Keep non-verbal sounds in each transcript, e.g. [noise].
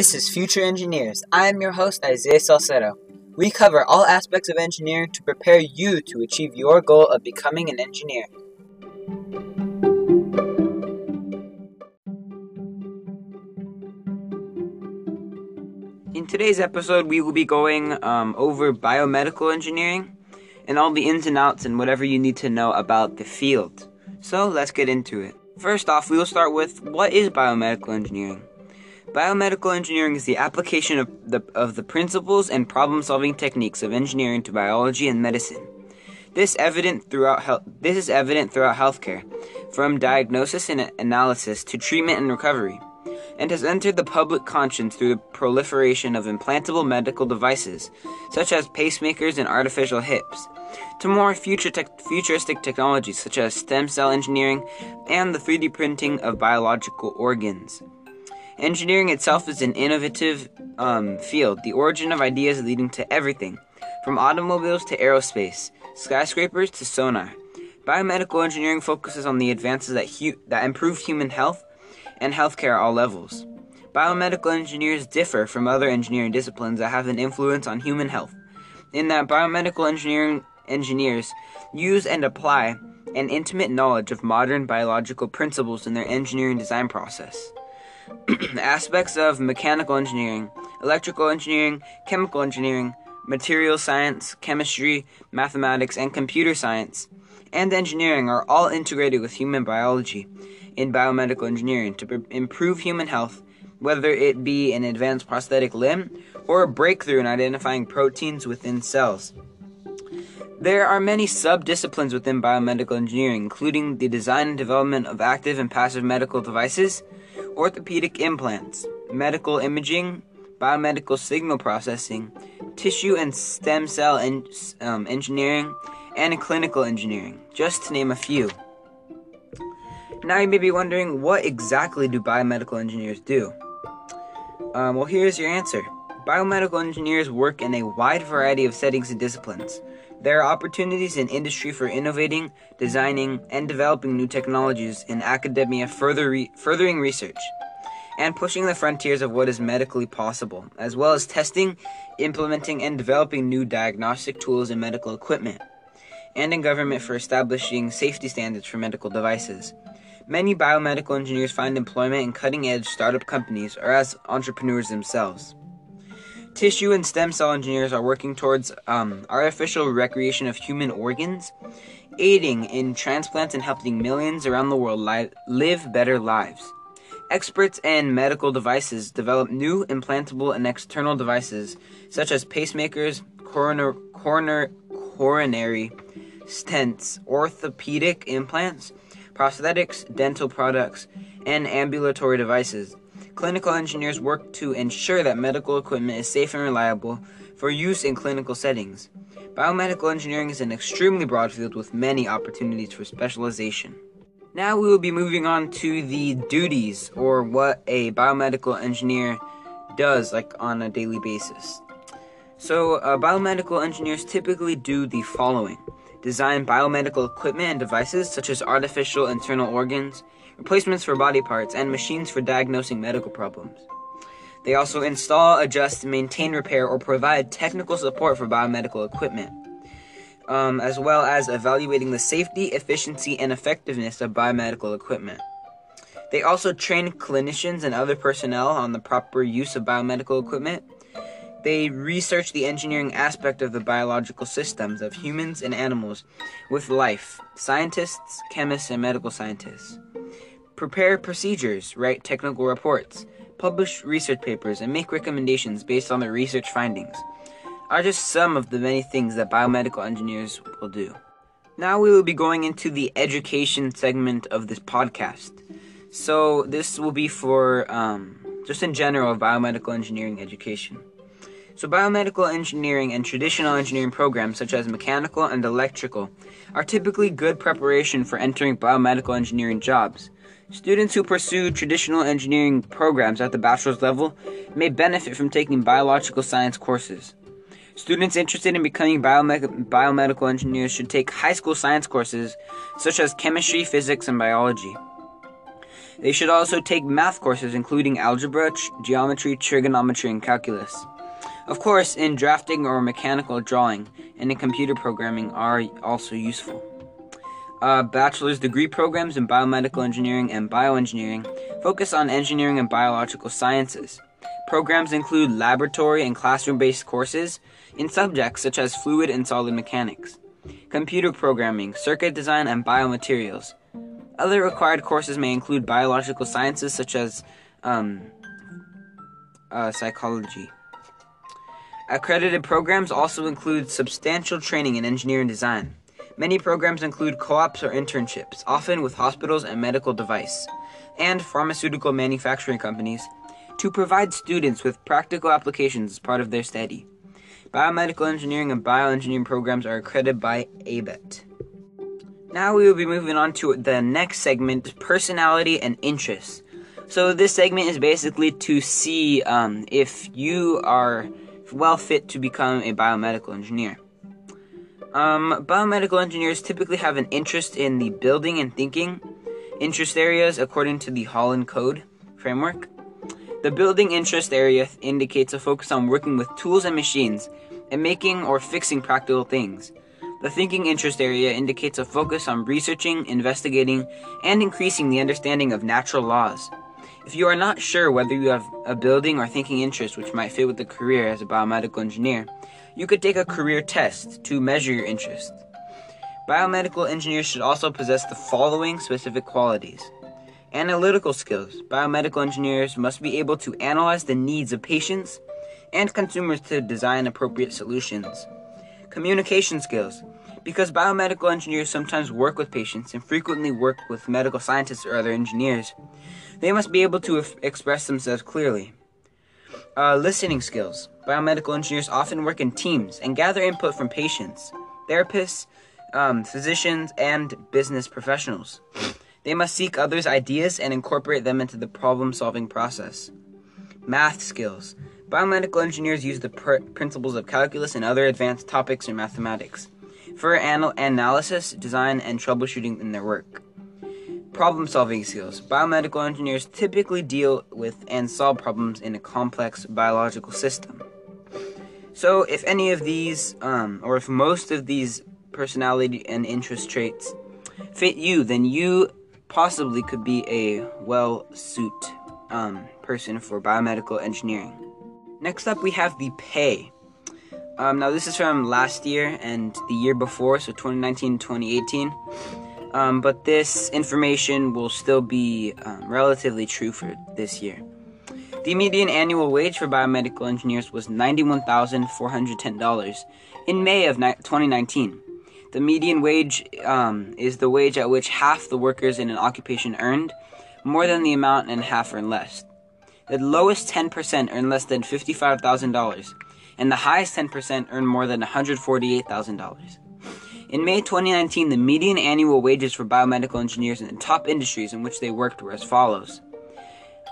This is Future Engineers. I am your host, Isaiah Salcedo. We cover all aspects of engineering to prepare you to achieve your goal of becoming an engineer. In today's episode, we will be going um, over biomedical engineering and all the ins and outs and whatever you need to know about the field. So let's get into it. First off, we will start with what is biomedical engineering? Biomedical engineering is the application of the, of the principles and problem solving techniques of engineering to biology and medicine. This, evident throughout this is evident throughout healthcare, from diagnosis and analysis to treatment and recovery, and has entered the public conscience through the proliferation of implantable medical devices, such as pacemakers and artificial hips, to more future te- futuristic technologies such as stem cell engineering and the 3D printing of biological organs. Engineering itself is an innovative um, field, the origin of ideas leading to everything, from automobiles to aerospace, skyscrapers to sonar. Biomedical engineering focuses on the advances that, hu- that improve human health and healthcare at all levels. Biomedical engineers differ from other engineering disciplines that have an influence on human health, in that biomedical engineering engineers use and apply an intimate knowledge of modern biological principles in their engineering design process. [clears throat] aspects of mechanical engineering, electrical engineering, chemical engineering, material science, chemistry, mathematics, and computer science, and engineering are all integrated with human biology in biomedical engineering to improve human health, whether it be an advanced prosthetic limb or a breakthrough in identifying proteins within cells. There are many sub-disciplines within biomedical engineering, including the design and development of active and passive medical devices, orthopedic implants, medical imaging, biomedical signal processing, tissue and stem cell en- um, engineering, and clinical engineering, just to name a few. Now you may be wondering, what exactly do biomedical engineers do? Um, well, here's your answer. Biomedical engineers work in a wide variety of settings and disciplines. There are opportunities in industry for innovating, designing, and developing new technologies in academia, further re- furthering research, and pushing the frontiers of what is medically possible, as well as testing, implementing, and developing new diagnostic tools and medical equipment, and in government for establishing safety standards for medical devices. Many biomedical engineers find employment in cutting edge startup companies or as entrepreneurs themselves. Tissue and stem cell engineers are working towards um, artificial recreation of human organs, aiding in transplants and helping millions around the world li- live better lives. Experts in medical devices develop new implantable and external devices such as pacemakers, coroner, coroner, coronary stents, orthopedic implants, prosthetics, dental products, and ambulatory devices Clinical engineers work to ensure that medical equipment is safe and reliable for use in clinical settings. Biomedical engineering is an extremely broad field with many opportunities for specialization. Now we will be moving on to the duties or what a biomedical engineer does like on a daily basis. So, uh, biomedical engineers typically do the following design biomedical equipment and devices such as artificial internal organs, replacements for body parts, and machines for diagnosing medical problems. They also install, adjust, maintain, repair, or provide technical support for biomedical equipment, um, as well as evaluating the safety, efficiency, and effectiveness of biomedical equipment. They also train clinicians and other personnel on the proper use of biomedical equipment. They research the engineering aspect of the biological systems of humans and animals with life, scientists, chemists, and medical scientists prepare procedures, write technical reports, publish research papers, and make recommendations based on their research findings are just some of the many things that biomedical engineers will do. Now we will be going into the education segment of this podcast. So this will be for um, just in general biomedical engineering education. So biomedical engineering and traditional engineering programs such as mechanical and electrical are typically good preparation for entering biomedical engineering jobs. Students who pursue traditional engineering programs at the bachelor's level may benefit from taking biological science courses. Students interested in becoming biome- biomedical engineers should take high school science courses such as chemistry, physics, and biology. They should also take math courses including algebra, tr- geometry, trigonometry, and calculus. Of course, in drafting or mechanical drawing and in computer programming are also useful. Uh, bachelor's degree programs in biomedical engineering and bioengineering focus on engineering and biological sciences. Programs include laboratory and classroom based courses in subjects such as fluid and solid mechanics, computer programming, circuit design, and biomaterials. Other required courses may include biological sciences such as um, uh, psychology. Accredited programs also include substantial training in engineering design. Many programs include co ops or internships, often with hospitals and medical device and pharmaceutical manufacturing companies, to provide students with practical applications as part of their study. Biomedical engineering and bioengineering programs are accredited by ABET. Now we will be moving on to the next segment personality and interests. So, this segment is basically to see um, if you are well fit to become a biomedical engineer. Um, biomedical engineers typically have an interest in the building and thinking interest areas according to the Holland Code framework. The building interest area indicates a focus on working with tools and machines and making or fixing practical things. The thinking interest area indicates a focus on researching, investigating, and increasing the understanding of natural laws. If you are not sure whether you have a building or thinking interest which might fit with the career as a biomedical engineer, you could take a career test to measure your interest. Biomedical engineers should also possess the following specific qualities analytical skills. Biomedical engineers must be able to analyze the needs of patients and consumers to design appropriate solutions. Communication skills. Because biomedical engineers sometimes work with patients and frequently work with medical scientists or other engineers, they must be able to f- express themselves clearly. Uh, listening skills. Biomedical engineers often work in teams and gather input from patients, therapists, um, physicians, and business professionals. They must seek others' ideas and incorporate them into the problem solving process. Math skills. Biomedical engineers use the pr- principles of calculus and other advanced topics in mathematics for anal- analysis, design, and troubleshooting in their work. Problem solving skills. Biomedical engineers typically deal with and solve problems in a complex biological system. So, if any of these, um, or if most of these personality and interest traits fit you, then you possibly could be a well suit um, person for biomedical engineering. Next up, we have the pay. Um, now, this is from last year and the year before, so 2019 2018. Um, but this information will still be um, relatively true for this year. The median annual wage for biomedical engineers was $91,410 in May of 2019. The median wage um, is the wage at which half the workers in an occupation earned more than the amount and half earn less. The lowest 10% earn less than $55,000, and the highest 10% earned more than $148,000. In May 2019, the median annual wages for biomedical engineers in the top industries in which they worked were as follows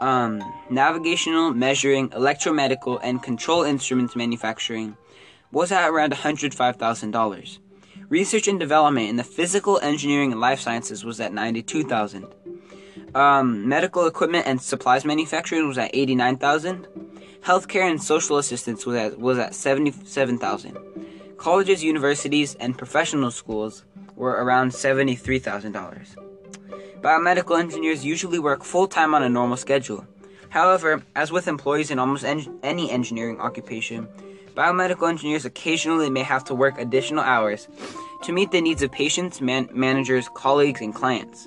um, navigational, measuring, electromedical, and control instruments manufacturing was at around $105,000. Research and development in the physical, engineering, and life sciences was at 92,000. Um, medical equipment and supplies manufacturing was at 89,000. Healthcare and social assistance was at, was at 77,000. Colleges, universities, and professional schools were around $73,000. Biomedical engineers usually work full time on a normal schedule. However, as with employees in almost en- any engineering occupation, biomedical engineers occasionally may have to work additional hours to meet the needs of patients, man- managers, colleagues, and clients.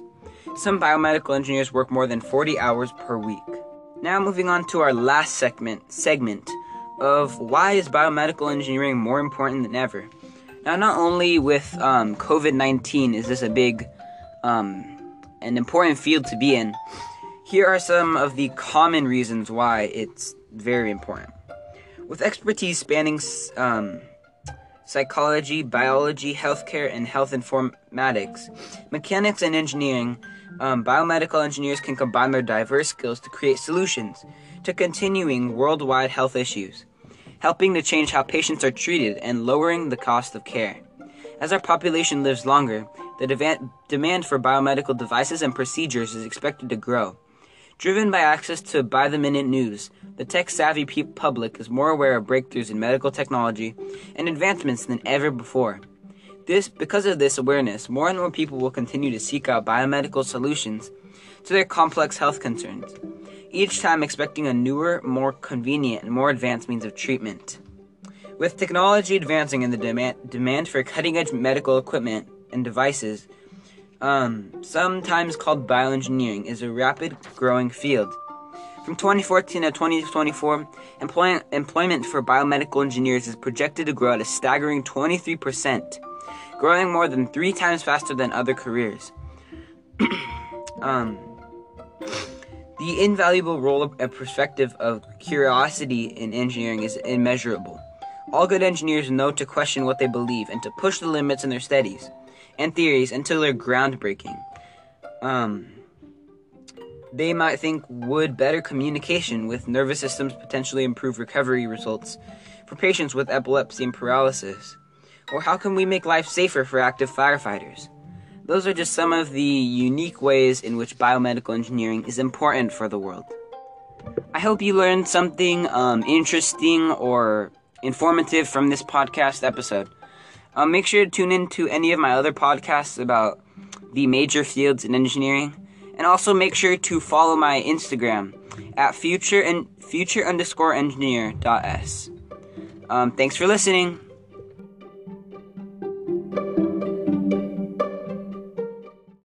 Some biomedical engineers work more than 40 hours per week. Now moving on to our last segment segment of why is biomedical engineering more important than ever. Now, not only with um, COVID 19 is this a big, um, an important field to be in, here are some of the common reasons why it's very important. With expertise spanning um, psychology, biology, healthcare, and health informatics, mechanics, and engineering, um, biomedical engineers can combine their diverse skills to create solutions to continuing worldwide health issues, helping to change how patients are treated and lowering the cost of care. As our population lives longer, the demand for biomedical devices and procedures is expected to grow, Driven by access to by the minute news, the tech savvy public is more aware of breakthroughs in medical technology and advancements than ever before. This, because of this awareness, more and more people will continue to seek out biomedical solutions to their complex health concerns, each time expecting a newer, more convenient, and more advanced means of treatment. With technology advancing and the demand, demand for cutting edge medical equipment and devices, um, sometimes called bioengineering, is a rapid growing field. From 2014 to 2024, employ- employment for biomedical engineers is projected to grow at a staggering 23%, growing more than three times faster than other careers. [clears throat] um, the invaluable role and perspective of curiosity in engineering is immeasurable. All good engineers know to question what they believe and to push the limits in their studies and theories until they're groundbreaking. Um, they might think would better communication with nervous systems potentially improve recovery results for patients with epilepsy and paralysis? Or how can we make life safer for active firefighters? Those are just some of the unique ways in which biomedical engineering is important for the world. I hope you learned something um, interesting or informative from this podcast episode. Um, make sure to tune in to any of my other podcasts about the major fields in engineering, and also make sure to follow my Instagram at future and future underscore engineer s. Um, thanks for listening.